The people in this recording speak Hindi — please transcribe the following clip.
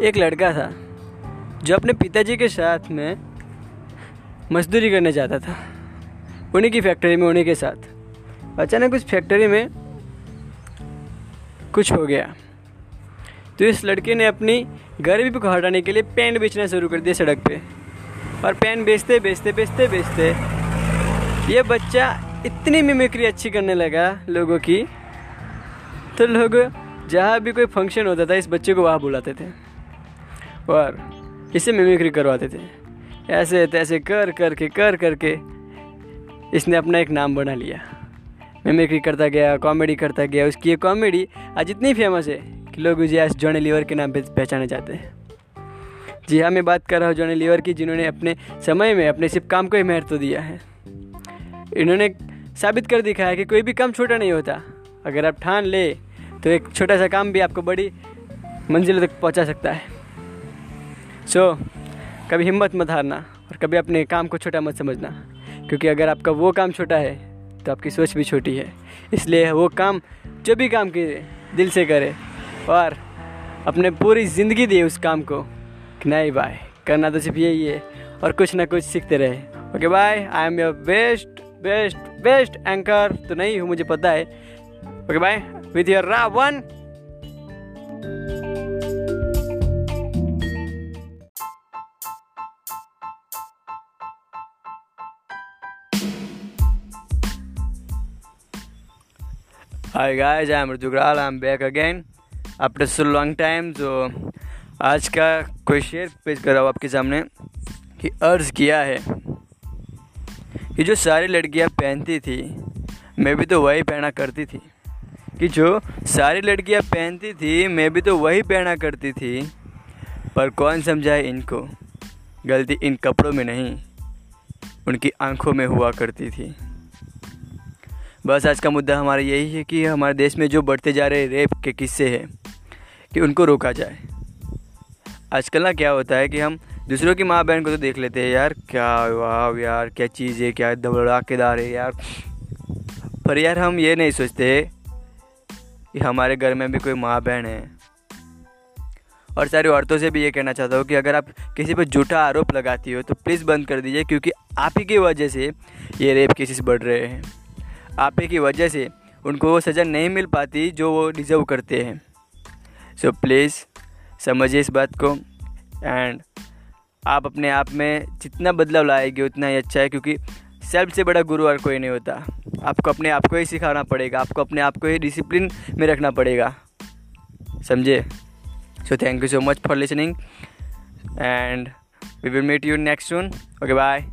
एक लड़का था, जो अपने पिताजी के साथ में मजदूरी करने जाता था। उन्हीं की फैक्ट्री में, उन्हीं के साथ। अचानक उस फैक्ट्री में कुछ हो गया। तो इस लड़के ने अपनी गरीबी को हटाने के लिए पेन बेचना शुरू कर दिया सड़क पे। और पेन बेचते बेचते बेचते बेचते ये बच्चा इतनी मिमिक्री अच्छी करने लगा लोगों की तो लोग जहाँ भी कोई फ़ंक्शन होता था, इस बच्चे को वहाँ बुलाते थे। और इसे मिमिक्री करवाते थे? ऐसे, तैसे कर, करके कर, करके इसने अपना एक नाम बना लिया। मिमिक्री करता गया कॉमेडी करता गया। उसकी ये कॉमेडी आज इतनी फ़ेमस है कि लोग उसे आज जॉनी लीवर के नाम पर पहचाने जाते हैं। जी हाँ मैं बात कर रहा हूँ जॉनी लीवर की, जिन्होंने अपने समय में, अपने सिर्फ़ काम को ही महत्व दिया है। इन्होंने साबित कर दिखाया कि कोई भी काम छोटा नहीं होता। अगर आप ठान ले तो एक छोटा सा काम भी आपको बड़ी मंजिल तक पहुँचा सकता है। सो so, कभी हिम्मत मत हारना और कभी अपने काम को छोटा मत समझना क्योंकि अगर आपका वो काम छोटा है तो आपकी सोच भी छोटी है। इसलिए वो काम जो भी काम करे दिल से करे और अपने पूरी ज़िंदगी दिए उस काम को कि नहीं बाय करना तो सिर्फ़ यही है और कुछ ना कुछ सीखते रहे। Okay bye I am your best best best anchor तो नहीं हूँ मुझे पता है। ओके बाय विथ योर रा one hi guys I am Ritugral I am back again after so long time तो आज का कोई शेयर पेश कर रहा हूँ आपके सामने कि अर्ज़ किया है कि जो सारी लड़कियाँ पहनती थी, मैं भी तो वही पहना करती थी। कि जो सारी लड़कियाँ पहनती थी, मैं भी तो वही पहना करती थी। पर कौन समझाए इनको? गलती इन कपड़ों में नहीं, उनकी आँखों में हुआ करती थी। बस आज का मुद्दा हमारा यही है कि हमारे देश में जो बढ़ते जा रहे रेप के किस्से हैं, कि उनको रोका जाए। आजकल ना क्या होता है कि हम दूसरों की माँ बहन को तो देख लेते हैं, यार क्या वाह यार, क्या चीज़ है, क्या दबड़ाकेदार है यार। पर यार हम ये नहीं सोचते कि हमारे घर में भी कोई माँ बहन है। और सारी औरतों से भी ये कहना चाहता हूँ कि अगर आप किसी पर झूठा आरोप लगाती हो तो प्लीज़ बंद कर दीजिए, क्योंकि आप ही की वजह से ये रेप केसेस बढ़ रहे हैं। आप की वजह से उनको वो सज़ा नहीं मिल पाती जो वो डिज़र्व करते हैं। सो प्लीज़ समझिए इस बात को। एंड आप अपने आप में जितना बदलाव लाएगी, उतना ही अच्छा है, क्योंकि सेल्फ से बड़ा गुरु और कोई नहीं होता। आपको अपने आप को ही सिखाना पड़ेगा, आपको अपने आप को ही डिसिप्लिन में रखना पड़ेगा। समझे? So thank you so much for listening and we will meet you next soon okay bye